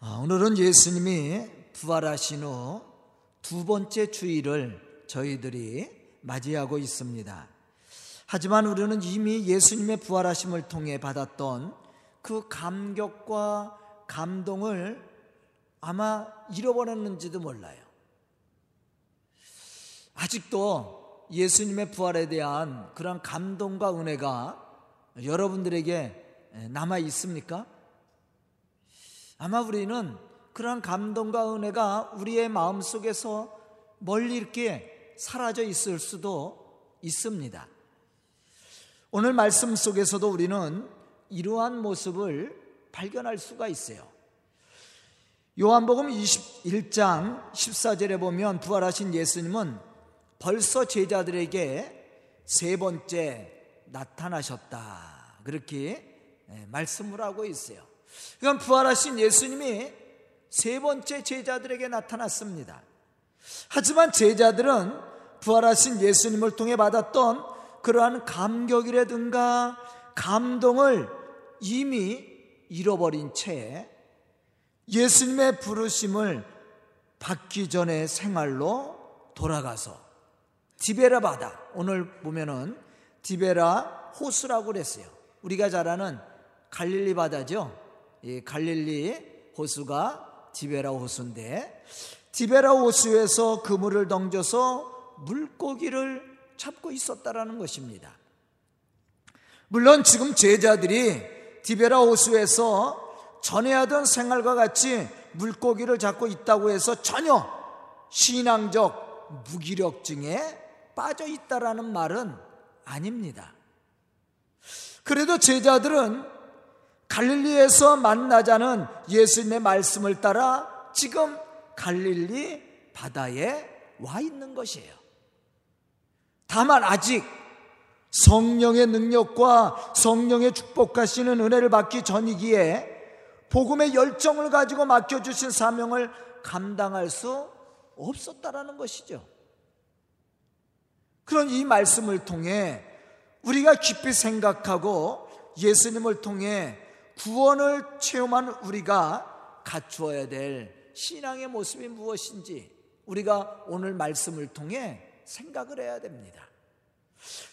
아, 오늘은 예수님이 부활하신 후 두 번째 주일을 저희들이 맞이하고 있습니다. 하지만 우리는 이미 예수님의 부활하심을 통해 받았던 그 감격과 감동을 아마 잃어버렸는지도 몰라요. 아직도 예수님의 부활에 대한 그런 감동과 은혜가 여러분들에게 남아 있습니까? 아마 우리는 그러한 감동과 은혜가 우리의 마음 속에서 멀리 이렇게 사라져 있을 수도 있습니다. 오늘 말씀 속에서도 우리는 이러한 모습을 발견할 수가 있어요. 요한복음 21장 14절에 보면 부활하신 예수님은 벌써 제자들에게 세 번째 나타나셨다. 그렇게 예, 말씀을 하고 있어요. 그럼 부활하신 예수님이 세 번째 제자들에게 나타났습니다. 하지만 제자들은 부활하신 예수님을 통해 받았던 그러한 감격이라든가 감동을 이미 잃어버린 채 예수님의 부르심을 받기 전의 생활로 돌아가서 디베라 바다 오늘 보면은 디베라 호수라고 그랬어요. 우리가 잘 아는 갈릴리 바다죠. 이 갈릴리 호수가 디베라 호수인데 디베라 호수에서 그물을 던져서 물고기를 잡고 있었다라는 것입니다. 물론 지금 제자들이 디베라 호수에서 전에 하던 생활과 같이 물고기를 잡고 있다고 해서 전혀 신앙적 무기력증에 빠져 있다라는 말은 아닙니다. 그래도 제자들은 갈릴리에서 만나자는 예수님의 말씀을 따라 지금 갈릴리 바다에 와 있는 것이에요. 다만 아직 성령의 능력과 성령의 축복하시는 은혜를 받기 전이기에 복음의 열정을 가지고 맡겨주신 사명을 감당할 수 없었다라는 것이죠. 그런 이 말씀을 통해 우리가 깊이 생각하고 예수님을 통해 구원을 체험한 우리가 갖추어야 될 신앙의 모습이 무엇인지 우리가 오늘 말씀을 통해 생각을 해야 됩니다.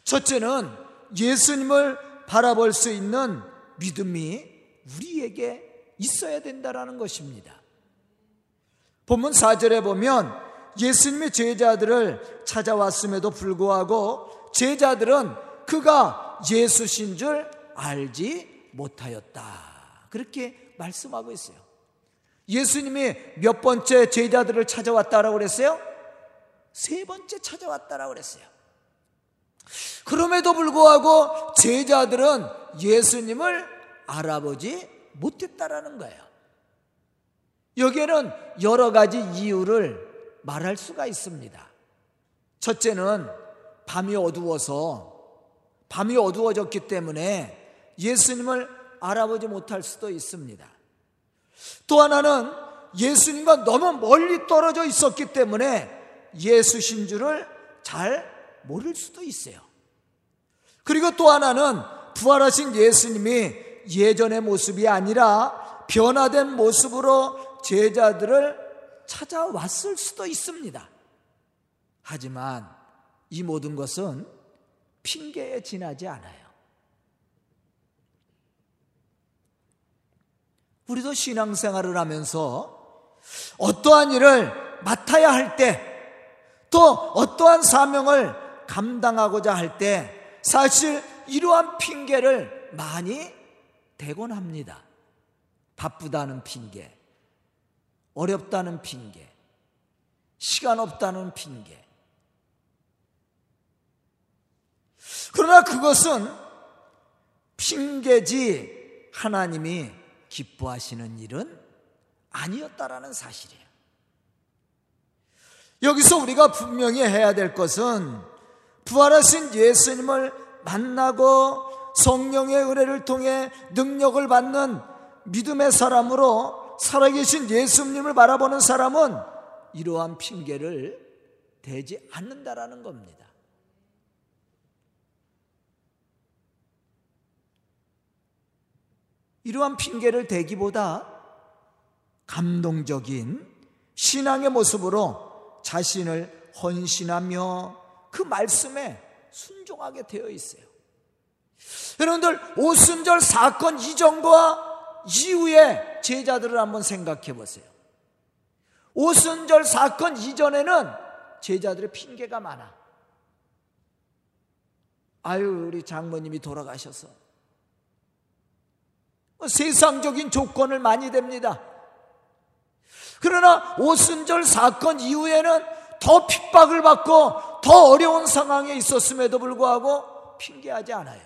첫째는 예수님을 바라볼 수 있는 믿음이 우리에게 있어야 된다라는 것입니다. 본문 4절에 보면 예수님의 제자들을 찾아왔음에도 불구하고 제자들은 그가 예수신 줄 알지 못하였다. 그렇게 말씀하고 있어요. 예수님이 몇 번째 제자들을 찾아왔다라고 그랬어요? 세 번째 찾아왔다라고 그랬어요. 그럼에도 불구하고 제자들은 예수님을 알아보지 못했다라는 거예요. 여기에는 여러 가지 이유를 말할 수가 있습니다. 첫째는 밤이 어두워서 밤이 어두워졌기 때문에 예수님을 알아보지 못할 수도 있습니다. 또 하나는 예수님과 너무 멀리 떨어져 있었기 때문에 예수신 줄을 잘 모를 수도 있어요. 그리고 또 하나는 부활하신 예수님이 예전의 모습이 아니라 변화된 모습으로 제자들을 찾아왔을 수도 있습니다. 하지만 이 모든 것은 핑계에 지나지 않아요. 우리도 신앙생활을 하면서 어떠한 일을 맡아야 할 때, 또 어떠한 사명을 감당하고자 할 때, 사실 이러한 핑계를 많이 대곤 합니다. 바쁘다는 핑계, 어렵다는 핑계, 시간 없다는 핑계. 그러나 그것은 핑계지 하나님이 기뻐하시는 일은 아니었다라는 사실이에요. 여기서 우리가 분명히 해야 될 것은 부활하신 예수님을 만나고 성령의 은혜를 통해 능력을 받는 믿음의 사람으로 살아계신 예수님을 바라보는 사람은 이러한 핑계를 대지 않는다라는 겁니다. 이러한 핑계를 대기보다 감동적인 신앙의 모습으로 자신을 헌신하며 그 말씀에 순종하게 되어 있어요. 여러분들 오순절 사건 이전과 이후에 제자들을 한번 생각해 보세요. 오순절 사건 이전에는 제자들의 핑계가 많아. 아유, 우리 장모님이 돌아가셔서. 뭐 세상적인 조건을 많이 댑니다. 그러나 오순절 사건 이후에는 더 핍박을 받고 더 어려운 상황에 있었음에도 불구하고 핑계하지 않아요.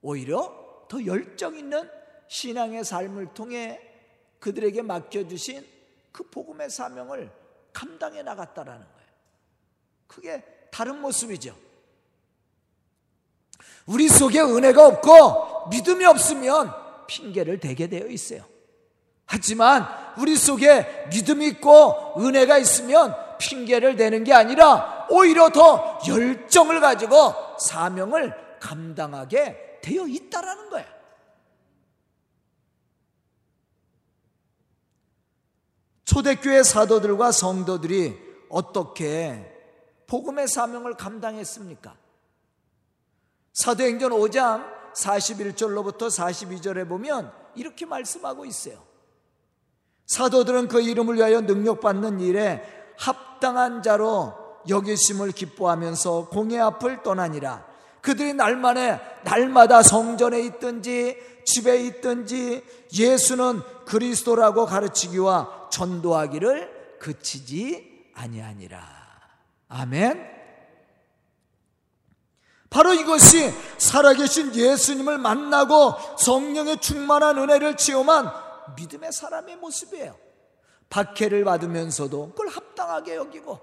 오히려 더 열정 있는 신앙의 삶을 통해 그들에게 맡겨주신 그 복음의 사명을 감당해 나갔다라는 거예요. 그게 다른 모습이죠. 우리 속에 은혜가 없고 믿음이 없으면 핑계를 대게 되어 있어요. 하지만 우리 속에 믿음이 있고 은혜가 있으면 핑계를 대는 게 아니라 오히려 더 열정을 가지고 사명을 감당하게 되어 있다라는 거예요. 초대교회 사도들과 성도들이 어떻게 복음의 사명을 감당했습니까? 사도행전 5장 41절로부터 42절에 보면 이렇게 말씀하고 있어요. 사도들은 그 이름을 위하여 능력받는 일에 합당한 자로 여기심을 기뻐하면서 공의 앞을 떠나니라. 그들이 날만에 날마다 성전에 있든지 집에 있든지 예수는 그리스도라고 가르치기와 전도하기를 그치지 아니하니라. 아멘. 바로 이것이 살아계신 예수님을 만나고 성령의 충만한 은혜를 체험한 믿음의 사람의 모습이에요. 박해를 받으면서도 그걸 합당하게 여기고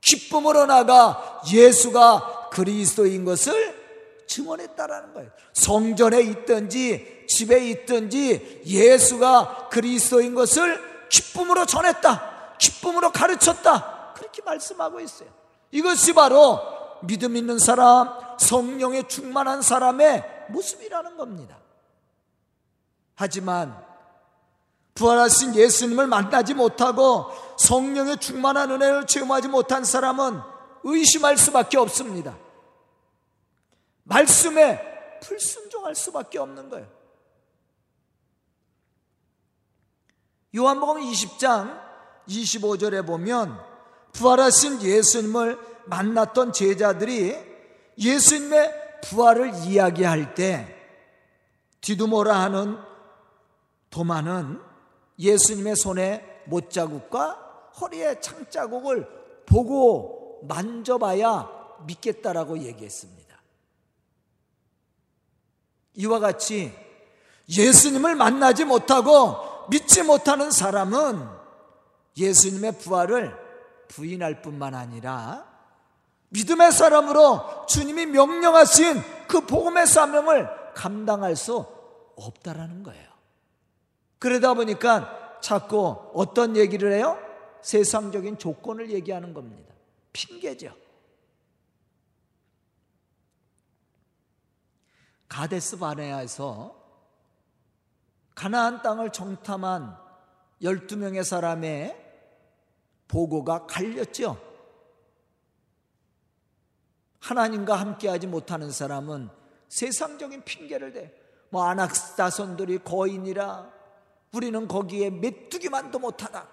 기쁨으로 나가 예수가 그리스도인 것을 증언했다라는 거예요. 성전에 있든지 집에 있든지 예수가 그리스도인 것을 기쁨으로 전했다. 기쁨으로 가르쳤다. 그렇게 말씀하고 있어요. 이것이 바로 믿음 있는 사람, 성령에 충만한 사람의 모습이라는 겁니다. 하지만 부활하신 예수님을 만나지 못하고 성령의 충만한 은혜를 체험하지 못한 사람은 의심할 수밖에 없습니다. 말씀에 불순종할 수밖에 없는 거예요. 요한복음 20장 25절에 보면 부활하신 예수님을 만났던 제자들이 예수님의 부활을 이야기할 때 디두모라 하는 도마는 예수님의 손에 못자국과 허리에 창자국을 보고 만져봐야 믿겠다라고 얘기했습니다. 이와 같이 예수님을 만나지 못하고 믿지 못하는 사람은 예수님의 부활을 부인할 뿐만 아니라 믿음의 사람으로 주님이 명령하신 그 복음의 사명을 감당할 수 없다라는 거예요. 그러다 보니까 자꾸 어떤 얘기를 해요? 세상적인 조건을 얘기하는 겁니다. 핑계죠. 가데스 바네아에서 가나안 땅을 정탐한 12명의 사람의 보고가 갈렸죠. 하나님과 함께하지 못하는 사람은 세상적인 핑계를 대. 뭐 아낙스타손들이 거인이라 우리는 거기에 메뚜기만도 못하다.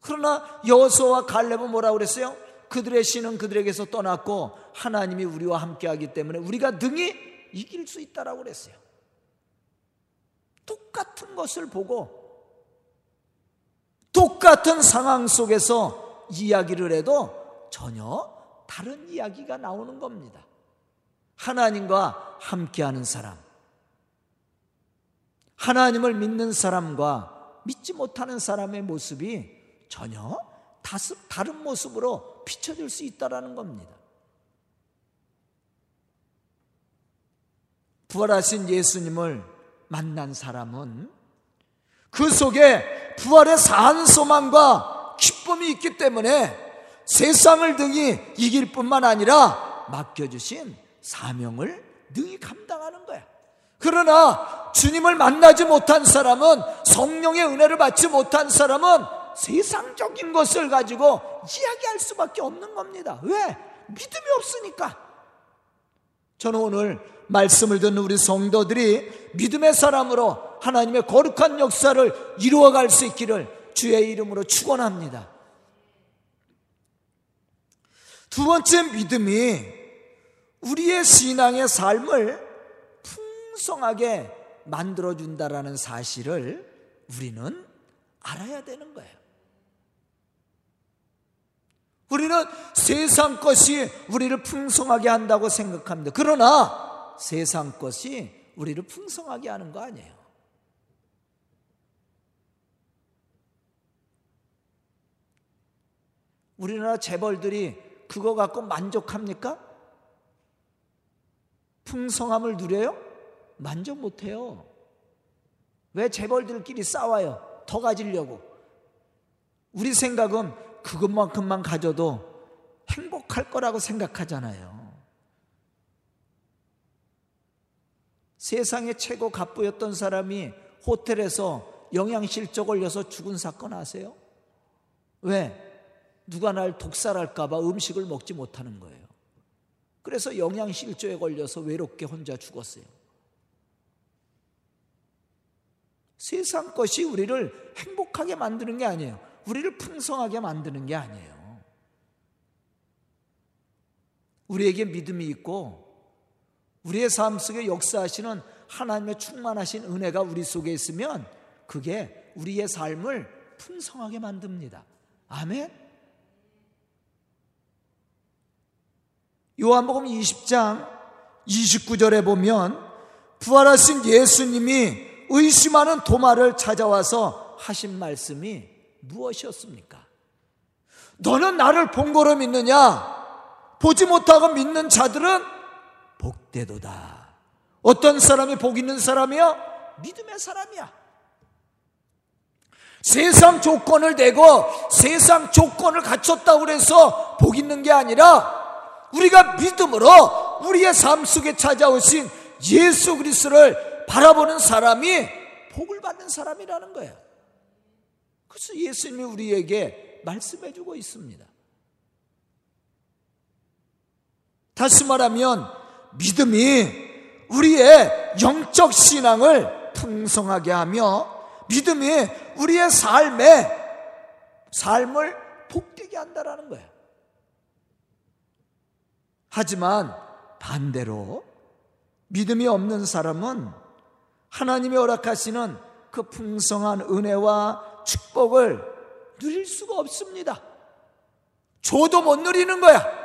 그러나 여호수아와 갈렙은 뭐라고 그랬어요? 그들의 신은 그들에게서 떠났고 하나님이 우리와 함께하기 때문에 우리가 능히 이길 수 있다라고 그랬어요. 똑같은 것을 보고 똑같은 상황 속에서 이야기를 해도 전혀 다른 이야기가 나오는 겁니다. 하나님과 함께하는 사람, 하나님을 믿는 사람과 믿지 못하는 사람의 모습이 전혀 다른 모습으로 비춰질 수 있다라는 겁니다. 부활하신 예수님을 만난 사람은 그 속에 부활의 산 소망과 기쁨이 있기 때문에 세상을 등이 이길 뿐만 아니라 맡겨주신 사명을 능히 감당하는 거야. 그러나 주님을 만나지 못한 사람은 성령의 은혜를 받지 못한 사람은 세상적인 것을 가지고 이야기할 수밖에 없는 겁니다. 왜? 믿음이 없으니까. 저는 오늘 말씀을 듣는 우리 성도들이 믿음의 사람으로 하나님의 거룩한 역사를 이루어갈 수 있기를 주의 이름으로 축원합니다. 두 번째 믿음이 우리의 신앙의 삶을 풍성하게 만들어준다라는 사실을 우리는 알아야 되는 거예요. 우리는 세상 것이 우리를 풍성하게 한다고 생각합니다. 그러나 세상 것이 우리를 풍성하게 하는 거 아니에요. 우리나라 재벌들이 그거 갖고 만족합니까? 풍성함을 누려요? 만족 못해요. 왜 재벌들끼리 싸워요? 더 가지려고. 우리 생각은 그것만큼만 가져도 행복할 거라고 생각하잖아요. 세상의 최고 갑부였던 사람이 호텔에서 영양실조 걸려서 죽은 사건 아세요? 왜? 누가 날 독살할까봐 음식을 먹지 못하는 거예요. 그래서 영양실조에 걸려서 외롭게 혼자 죽었어요. 세상 것이 우리를 행복하게 만드는 게 아니에요. 우리를 풍성하게 만드는 게 아니에요. 우리에게 믿음이 있고 우리의 삶 속에 역사하시는 하나님의 충만하신 은혜가 우리 속에 있으면 그게 우리의 삶을 풍성하게 만듭니다. 아멘. 요한복음 20장 29절에 보면 부활하신 예수님이 의심하는 도마를 찾아와서 하신 말씀이 무엇이었습니까? 너는 나를 본 거로 믿느냐? 보지 못하고 믿는 자들은 복되도다. 어떤 사람이 복 있는 사람이야? 믿음의 사람이야. 세상 조건을 대고 세상 조건을 갖췄다고 해서 복 있는 게 아니라 우리가 믿음으로 우리의 삶 속에 찾아오신 예수 그리스도를 바라보는 사람이 복을 받는 사람이라는 거예요. 그래서 예수님이 우리에게 말씀해 주고 있습니다. 다시 말하면 믿음이 우리의 영적 신앙을 풍성하게 하며 믿음이 우리의 삶에 삶을 복되게 한다라는 거예요. 하지만 반대로 믿음이 없는 사람은 하나님이 허락하시는 그 풍성한 은혜와 축복을 누릴 수가 없습니다. 줘도 못 누리는 거야.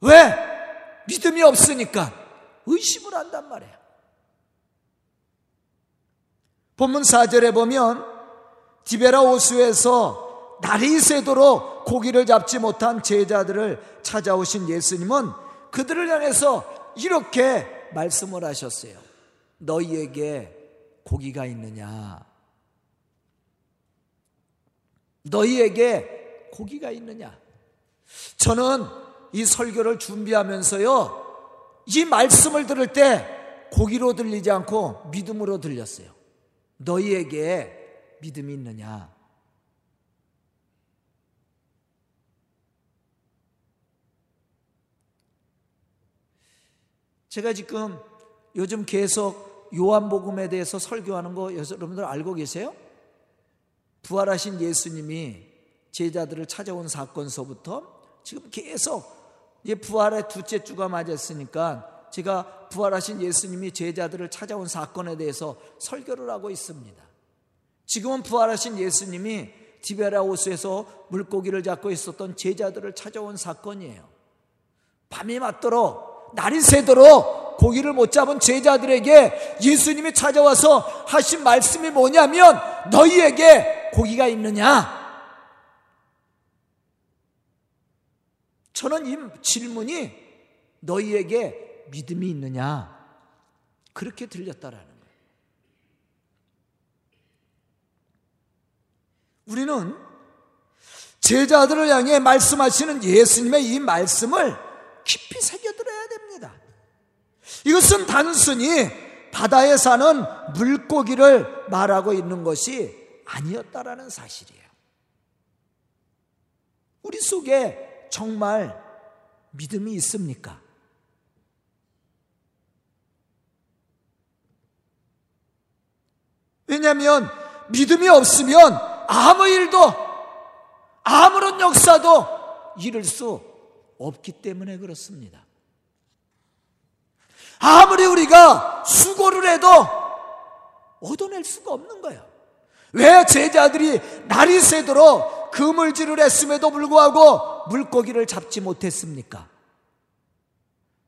왜? 믿음이 없으니까 의심을 한단 말이야. 본문 4절에 보면 디베라 오수에서 날이 새도록 고기를 잡지 못한 제자들을 찾아오신 예수님은 그들을 향해서 이렇게 말씀을 하셨어요. 너희에게 고기가 있느냐? 너희에게 고기가 있느냐? 저는 이 설교를 준비하면서요, 이 말씀을 들을 때 고기로 들리지 않고 믿음으로 들렸어요. 너희에게 믿음이 있느냐? 제가 지금 요즘 계속 요한복음에 대해서 설교하는 거 여러분들 알고 계세요? 부활하신 예수님이 제자들을 찾아온 사건서부터 지금 계속 이 부활의 두째 주가 맞았으니까 제가 부활하신 예수님이 제자들을 찾아온 사건에 대해서 설교를 하고 있습니다. 지금은 부활하신 예수님이 디베라 호수에서 물고기를 잡고 있었던 제자들을 찾아온 사건이에요. 밤이 맞도록 날이 새도록 고기를 못 잡은 제자들에게 예수님이 찾아와서 하신 말씀이 뭐냐면 너희에게 고기가 있느냐? 저는 이 질문이 너희에게 믿음이 있느냐? 그렇게 들렸다라는 거예요. 우리는 제자들을 향해 말씀하시는 예수님의 이 말씀을 깊이 새겨들어야. 이것은 단순히 바다에 사는 물고기를 말하고 있는 것이 아니었다라는 사실이에요. 우리 속에 정말 믿음이 있습니까? 왜냐하면 믿음이 없으면 아무 일도 아무런 역사도 이룰 수 없기 때문에 그렇습니다. 아무리 우리가 수고를 해도 얻어낼 수가 없는 거예요. 왜 제자들이 날이 새도록 그물질을 했음에도 불구하고 물고기를 잡지 못했습니까?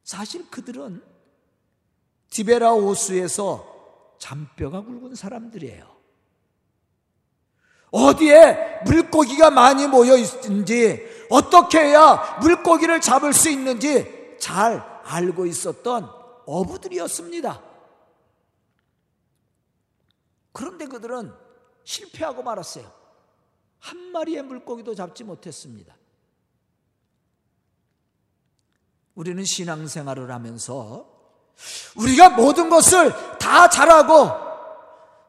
사실 그들은 디베라 호수에서 잔뼈가 굵은 사람들이에요. 어디에 물고기가 많이 모여 있는지, 어떻게 해야 물고기를 잡을 수 있는지 잘 알고 있었던 어부들이었습니다. 그런데 그들은 실패하고 말았어요. 한 마리의 물고기도 잡지 못했습니다. 우리는 신앙생활을 하면서 우리가 모든 것을 다 잘하고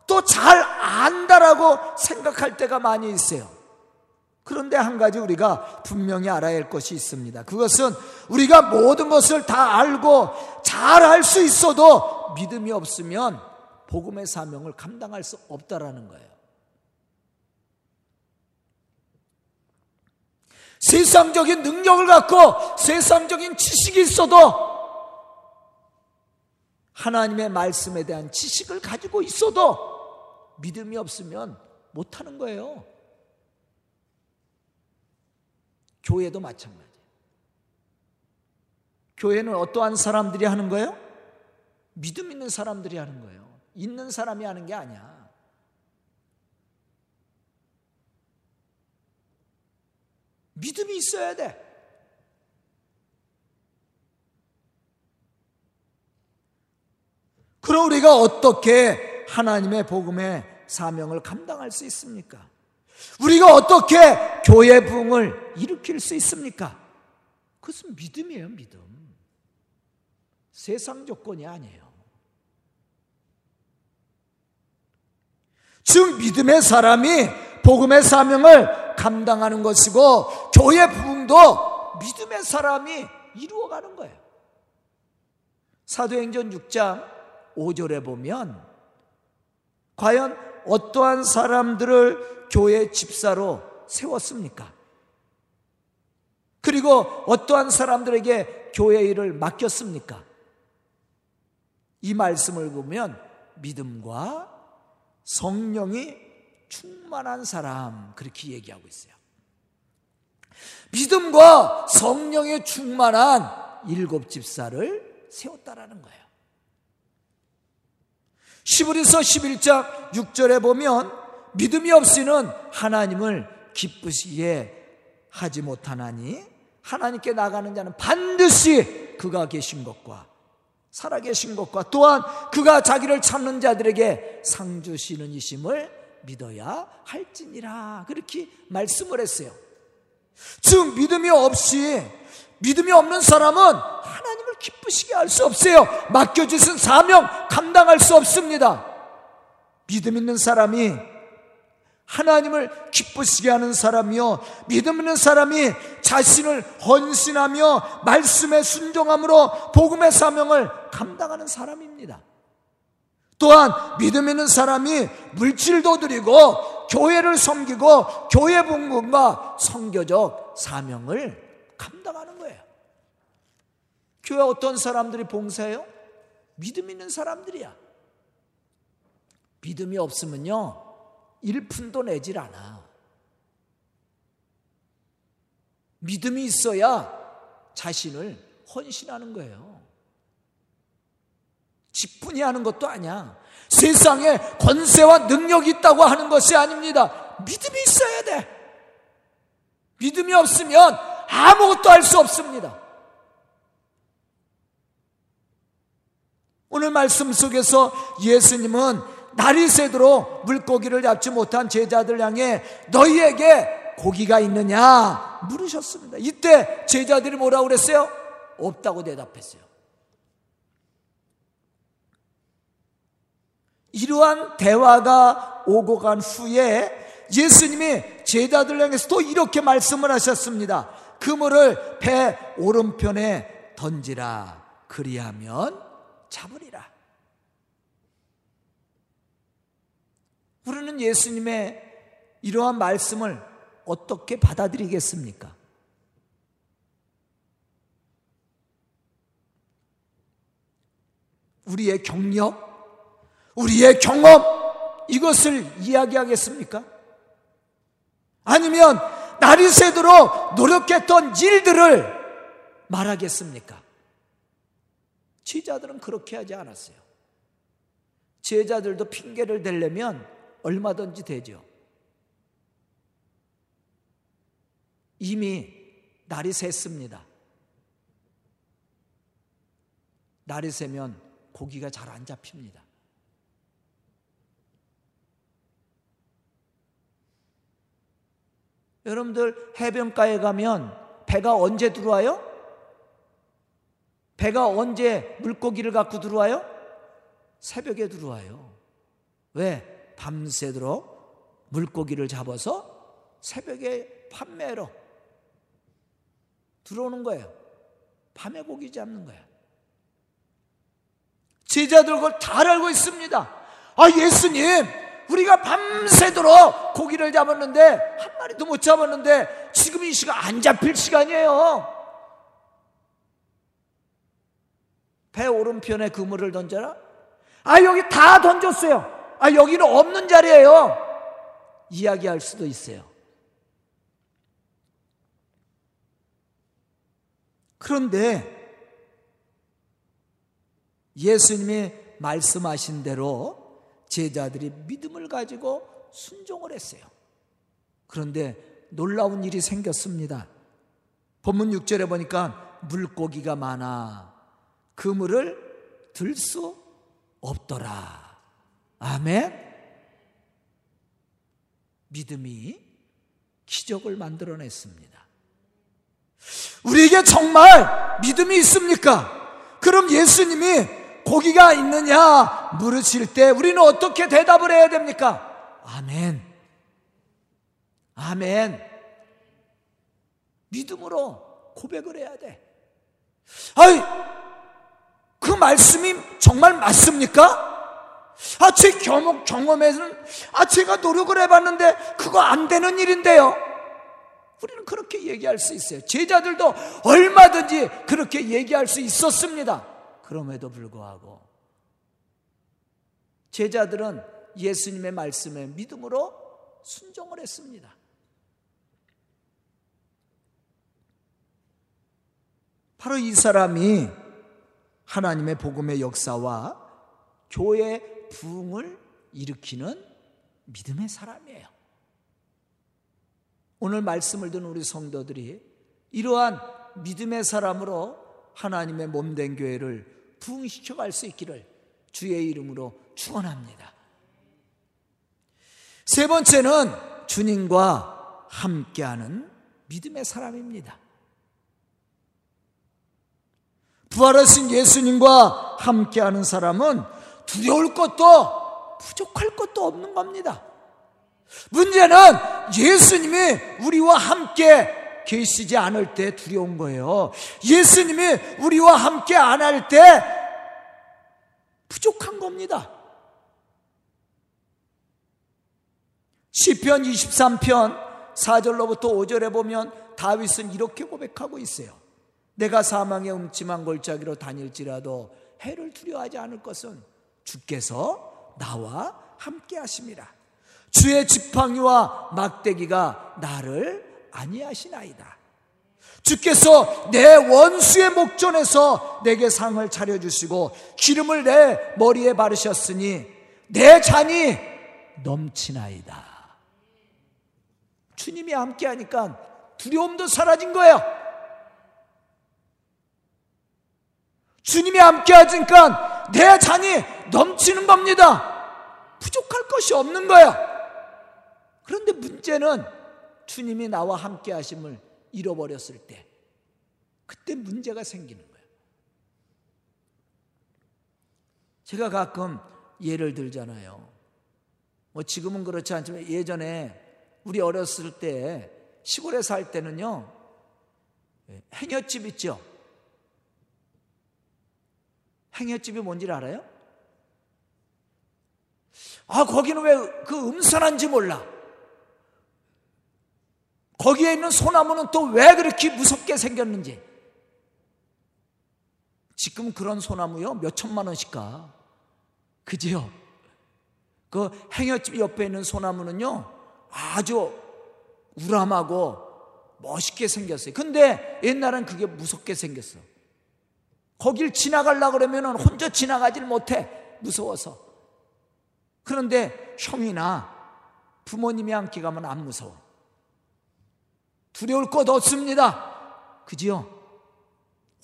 또 잘 안다라고 생각할 때가 많이 있어요. 그런데 한 가지 우리가 분명히 알아야 할 것이 있습니다. 그것은 우리가 모든 것을 다 알고 잘할수 있어도 믿음이 없으면 복음의 사명을 감당할 수 없다라는 거예요. 세상적인 능력을 갖고 세상적인 지식이 있어도 하나님의 말씀에 대한 지식을 가지고 있어도 믿음이 없으면 못하는 거예요. 교회도 마찬가지예요. 교회는 어떠한 사람들이 하는 거예요? 믿음 있는 사람들이 하는 거예요. 있는 사람이 하는 게 아니야. 믿음이 있어야 돼. 그럼 우리가 어떻게 하나님의 복음의 사명을 감당할 수 있습니까? 우리가 어떻게 교회 부흥을 일으킬 수 있습니까? 그것은 믿음이에요, 믿음. 세상 조건이 아니에요. 즉, 믿음의 사람이 복음의 사명을 감당하는 것이고, 교회 부흥도 믿음의 사람이 이루어가는 거예요. 사도행전 6장 5절에 보면 과연 어떠한 사람들을 교회 집사로 세웠습니까? 그리고 어떠한 사람들에게 교회 일을 맡겼습니까? 이 말씀을 보면 믿음과 성령이 충만한 사람 그렇게 얘기하고 있어요. 믿음과 성령에 충만한 일곱 집사를 세웠다라는 거예요. 시브리서 11장 6절에 보면 믿음이 없이는 하나님을 기쁘시게 하지 못하나니 하나님께 나가는 자는 반드시 그가 계신 것과 살아계신 것과 또한 그가 자기를 찾는 자들에게 상 주시는 이심을 믿어야 할지니라 그렇게 말씀을 했어요. 즉 믿음이 없이 믿음이 없는 사람은 하나님을 기쁘시게 할 수 없어요. 맡겨주신 사명 감당할 수 없습니다. 믿음 있는 사람이 하나님을 기쁘시게 하는 사람이요. 믿음 있는 사람이 자신을 헌신하며 말씀에 순종함으로 복음의 사명을 감당하는 사람입니다. 또한 믿음 있는 사람이 물질도 드리고 교회를 섬기고 교회 봉급과 성교적 사명을 감당하는 거예요. 교회 어떤 사람들이 봉사해요? 믿음 있는 사람들이야. 믿음이 없으면요, 일푼도 내질 않아. 믿음이 있어야 자신을 헌신하는 거예요. 직분이 하는 것도 아니야. 세상에 권세와 능력이 있다고 하는 것이 아닙니다. 믿음이 있어야 돼. 믿음이 없으면 아무것도 할 수 없습니다. 오늘 말씀 속에서 예수님은 날이 새도록 물고기를 잡지 못한 제자들 향해 너희에게 고기가 있느냐 물으셨습니다. 이때 제자들이 뭐라고 그랬어요? 없다고 대답했어요. 이러한 대화가 오고 간 후에 예수님이 제자들 향해서 또 이렇게 말씀을 하셨습니다. 그물을 배 오른편에 던지라. 그리하면 잡으리라. 우리는 예수님의 이러한 말씀을 어떻게 받아들이겠습니까? 우리의 경력, 우리의 경험, 이것을 이야기하겠습니까? 아니면 날이 새도록 노력했던 일들을 말하겠습니까? 제자들은 그렇게 하지 않았어요. 제자들도 핑계를 대려면 얼마든지 되죠. 이미 날이 샜습니다. 날이 새면 고기가 잘 안 잡힙니다. 여러분들 해변가에 가면 배가 언제 들어와요? 배가 언제 물고기를 갖고 들어와요? 새벽에 들어와요. 왜? 밤새도록 물고기를 잡아서 새벽에 판매로 들어오는 거예요. 밤에 고기 잡는 거예요. 제자들 그걸 잘 알고 있습니다. 아, 예수님, 우리가 밤새도록 고기를 잡았는데, 한 마리도 못 잡았는데, 지금 이 시간 안 잡힐 시간이에요. 배 오른편에 그물을 던져라? 아, 여기 다 던졌어요. 아, 여기는 없는 자리예요. 이야기할 수도 있어요. 그런데 예수님이 말씀하신 대로 제자들이 믿음을 가지고 순종을 했어요. 그런데 놀라운 일이 생겼습니다. 본문 6절에 보니까 물고기가 많아 그물을 들 수 없더라. 아멘. 믿음이 기적을 만들어냈습니다. 우리에게 정말 믿음이 있습니까? 그럼 예수님이 고기가 있느냐 물으실 때 우리는 어떻게 대답을 해야 됩니까? 아멘. 아멘. 믿음으로 고백을 해야 돼. 아이, 그 말씀이 정말 맞습니까? 아, 제 경험, 경험에서는, 아, 제가 노력을 해봤는데, 그거 안 되는 일인데요. 우리는 그렇게 얘기할 수 있어요. 제자들도 얼마든지 그렇게 얘기할 수 있었습니다. 그럼에도 불구하고 제자들은 예수님의 말씀에 믿음으로 순종을 했습니다. 바로 이 사람이 하나님의 복음의 역사와 교회 부흥을 일으키는 믿음의 사람이에요. 오늘 말씀을 듣는 우리 성도들이 이러한 믿음의 사람으로 하나님의 몸된 교회를 부흥시켜 갈 수 있기를 주의 이름으로 축원합니다. 세 번째는 주님과 함께하는 믿음의 사람입니다. 부활하신 예수님과 함께하는 사람은 두려울 것도 부족할 것도 없는 겁니다. 문제는 예수님이 우리와 함께 계시지 않을 때 두려운 거예요. 예수님이 우리와 함께 안 할 때 부족한 겁니다. 시편 23편 4절로부터 5절에 보면 다윗은 이렇게 고백하고 있어요. 내가 사망의 음침한 골짜기로 다닐지라도 해를 두려워하지 않을 것은 주께서 나와 함께 하심이라. 주의 지팡이와 막대기가 나를 아니하시나이다. 주께서 내 원수의 목전에서 내게 상을 차려주시고 기름을 내 머리에 바르셨으니 내 잔이 넘치나이다. 주님이 함께 하니까 두려움도 사라진 거예요. 주님이 함께 하니까 내 잔이 넘치는 겁니다. 부족할 것이 없는 거예요. 그런데 문제는 주님이 나와 함께 하심을 잃어버렸을 때 그때 문제가 생기는 거예요. 제가 가끔 예를 들잖아요. 뭐 지금은 그렇지 않지만 예전에 우리 어렸을 때 시골에 살 때는요. 예, 행여집 있죠? 행여집이 뭔지 알아요? 아, 거기는 왜 그 음산한지 몰라. 거기에 있는 소나무는 또 왜 그렇게 무섭게 생겼는지. 지금 그런 소나무요, 몇 천만 원씩 가. 그지요? 그 행여집 옆에 있는 소나무는요, 아주 우람하고 멋있게 생겼어요. 근데 옛날엔 그게 무섭게 생겼어. 거길 지나가려 그러면 혼자 지나가질 못해. 무서워서. 그런데 형이나 부모님이 함께 가면 안 무서워. 두려울 것 없습니다. 그지요?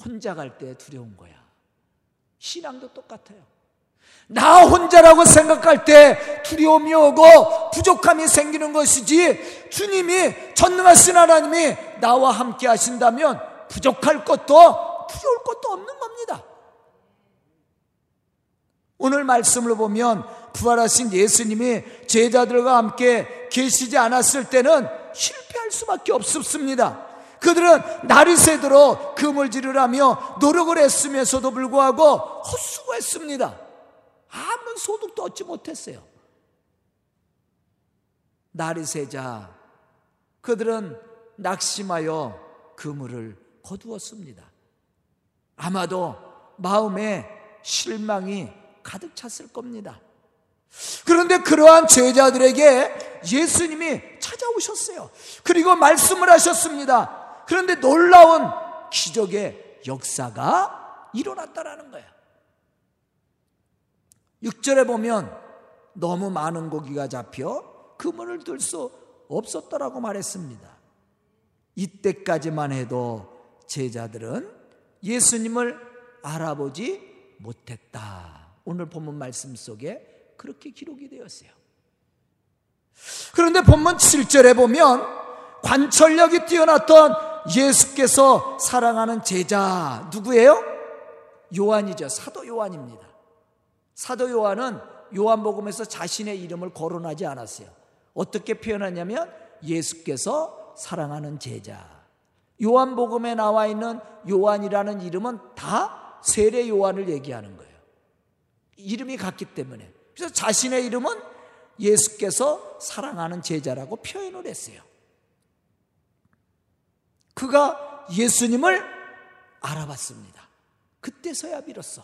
혼자 갈 때 두려운 거야. 신앙도 똑같아요. 나 혼자라고 생각할 때 두려움이 오고 부족함이 생기는 것이지 주님이 전능하신 하나님이 나와 함께 하신다면 부족할 것도 두려울 것도 없는 겁니다. 오늘 말씀을 보면 부활하신 예수님이 제자들과 함께 계시지 않았을 때는 실패할 수밖에 없었습니다. 그들은 날이 새도록 그물질을 하며 노력을 했으면서도 불구하고 헛수고했습니다. 아무런 소득도 얻지 못했어요. 날이 새자 그들은 낙심하여 그물을 거두었습니다. 아마도 마음에 실망이 가득 찼을 겁니다. 그런데 그러한 제자들에게 예수님이 찾아오셨어요. 그리고 말씀을 하셨습니다. 그런데 놀라운 기적의 역사가 일어났다라는 거예요. 6절에 보면 너무 많은 고기가 잡혀 그물을 들 수 없었더라고 말했습니다. 이때까지만 해도 제자들은 예수님을 알아보지 못했다. 오늘 본문 말씀 속에 그렇게 기록이 되었어요. 그런데 본문 7절에 보면 관철력이 뛰어났던 예수께서 사랑하는 제자 누구예요? 요한이죠. 사도 요한입니다. 사도 요한은 요한복음에서 자신의 이름을 거론하지 않았어요. 어떻게 표현하냐면 예수께서 사랑하는 제자. 요한복음에 나와 있는 요한이라는 이름은 다 세례 요한을 얘기하는 거예요. 이름이 같기 때문에. 그래서 자신의 이름은 예수께서 사랑하는 제자라고 표현을 했어요. 그가 예수님을 알아봤습니다. 그때서야 비로소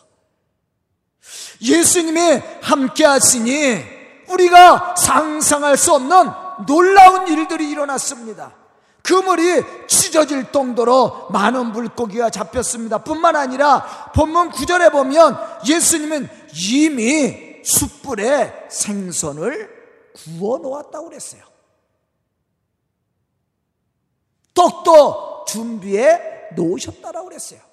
예수님이 함께 하시니 우리가 상상할 수 없는 놀라운 일들이 일어났습니다. 그물이 찢어질 정도로 많은 물고기가 잡혔습니다. 뿐만 아니라 본문 9절에 보면 예수님은 이미 숯불에 생선을 구워 놓았다고 그랬어요. 떡도 준비해 놓으셨다라고 그랬어요.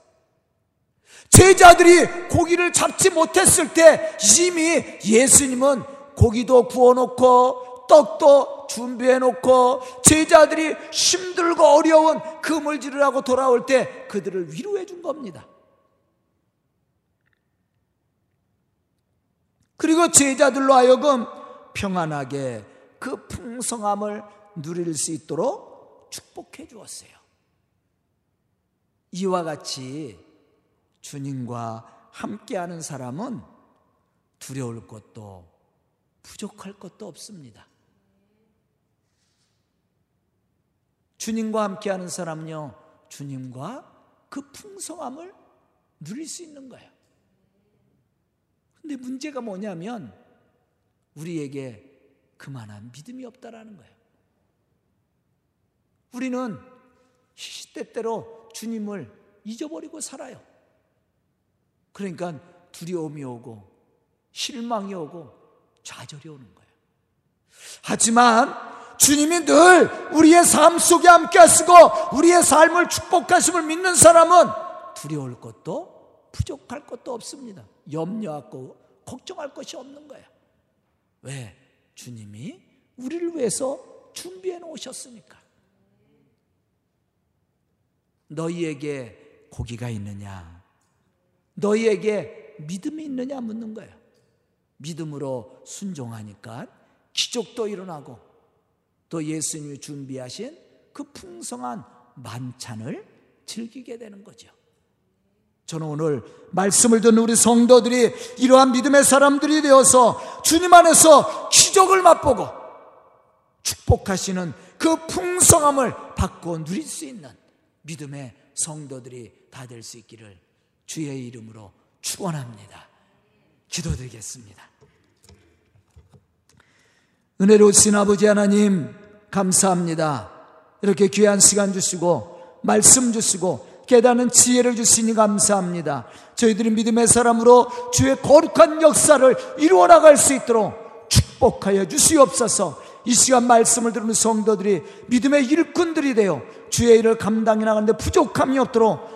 제자들이 고기를 잡지 못했을 때 이미 예수님은 고기도 구워놓고 떡도 준비해놓고 제자들이 힘들고 어려운 그물질을 하고 돌아올 때 그들을 위로해 준 겁니다. 그리고 제자들로 하여금 평안하게 그 풍성함을 누릴 수 있도록 축복해 주었어요. 이와 같이 주님과 함께하는 사람은 두려울 것도 부족할 것도 없습니다. 주님과 함께하는 사람은요, 주님과 그 풍성함을 누릴 수 있는 거예요. 근데 문제가 뭐냐면 우리에게 그만한 믿음이 없다라는 거예요. 우리는 시시때때로 주님을 잊어버리고 살아요. 그러니까 두려움이 오고 실망이 오고 좌절이 오는 거예요. 하지만 주님이 늘 우리의 삶 속에 함께 하시고 우리의 삶을 축복하심을 믿는 사람은 두려울 것도 부족할 것도 없습니다. 염려하고 걱정할 것이 없는 거예요. 왜? 주님이 우리를 위해서 준비해 놓으셨으니까. 너희에게 고기가 있느냐? 너희에게 믿음이 있느냐 묻는 거예요. 믿음으로 순종하니까 기적도 일어나고 또 예수님이 준비하신 그 풍성한 만찬을 즐기게 되는 거죠. 저는 오늘 말씀을 듣는 우리 성도들이 이러한 믿음의 사람들이 되어서 주님 안에서 기적을 맛보고 축복하시는 그 풍성함을 받고 누릴 수 있는 믿음의 성도들이 다 될 수 있기를 주의 이름으로 축원합니다. 기도드리겠습니다. 은혜로우신 아버지 하나님 감사합니다. 이렇게 귀한 시간 주시고 말씀 주시고 깨닫는 지혜를 주시니 감사합니다. 저희들이 믿음의 사람으로 주의 거룩한 역사를 이루어 나갈 수 있도록 축복하여 주시옵소서. 이 시간 말씀을 들은 성도들이 믿음의 일꾼들이 되어 주의 일을 감당해 나가는데 부족함이 없도록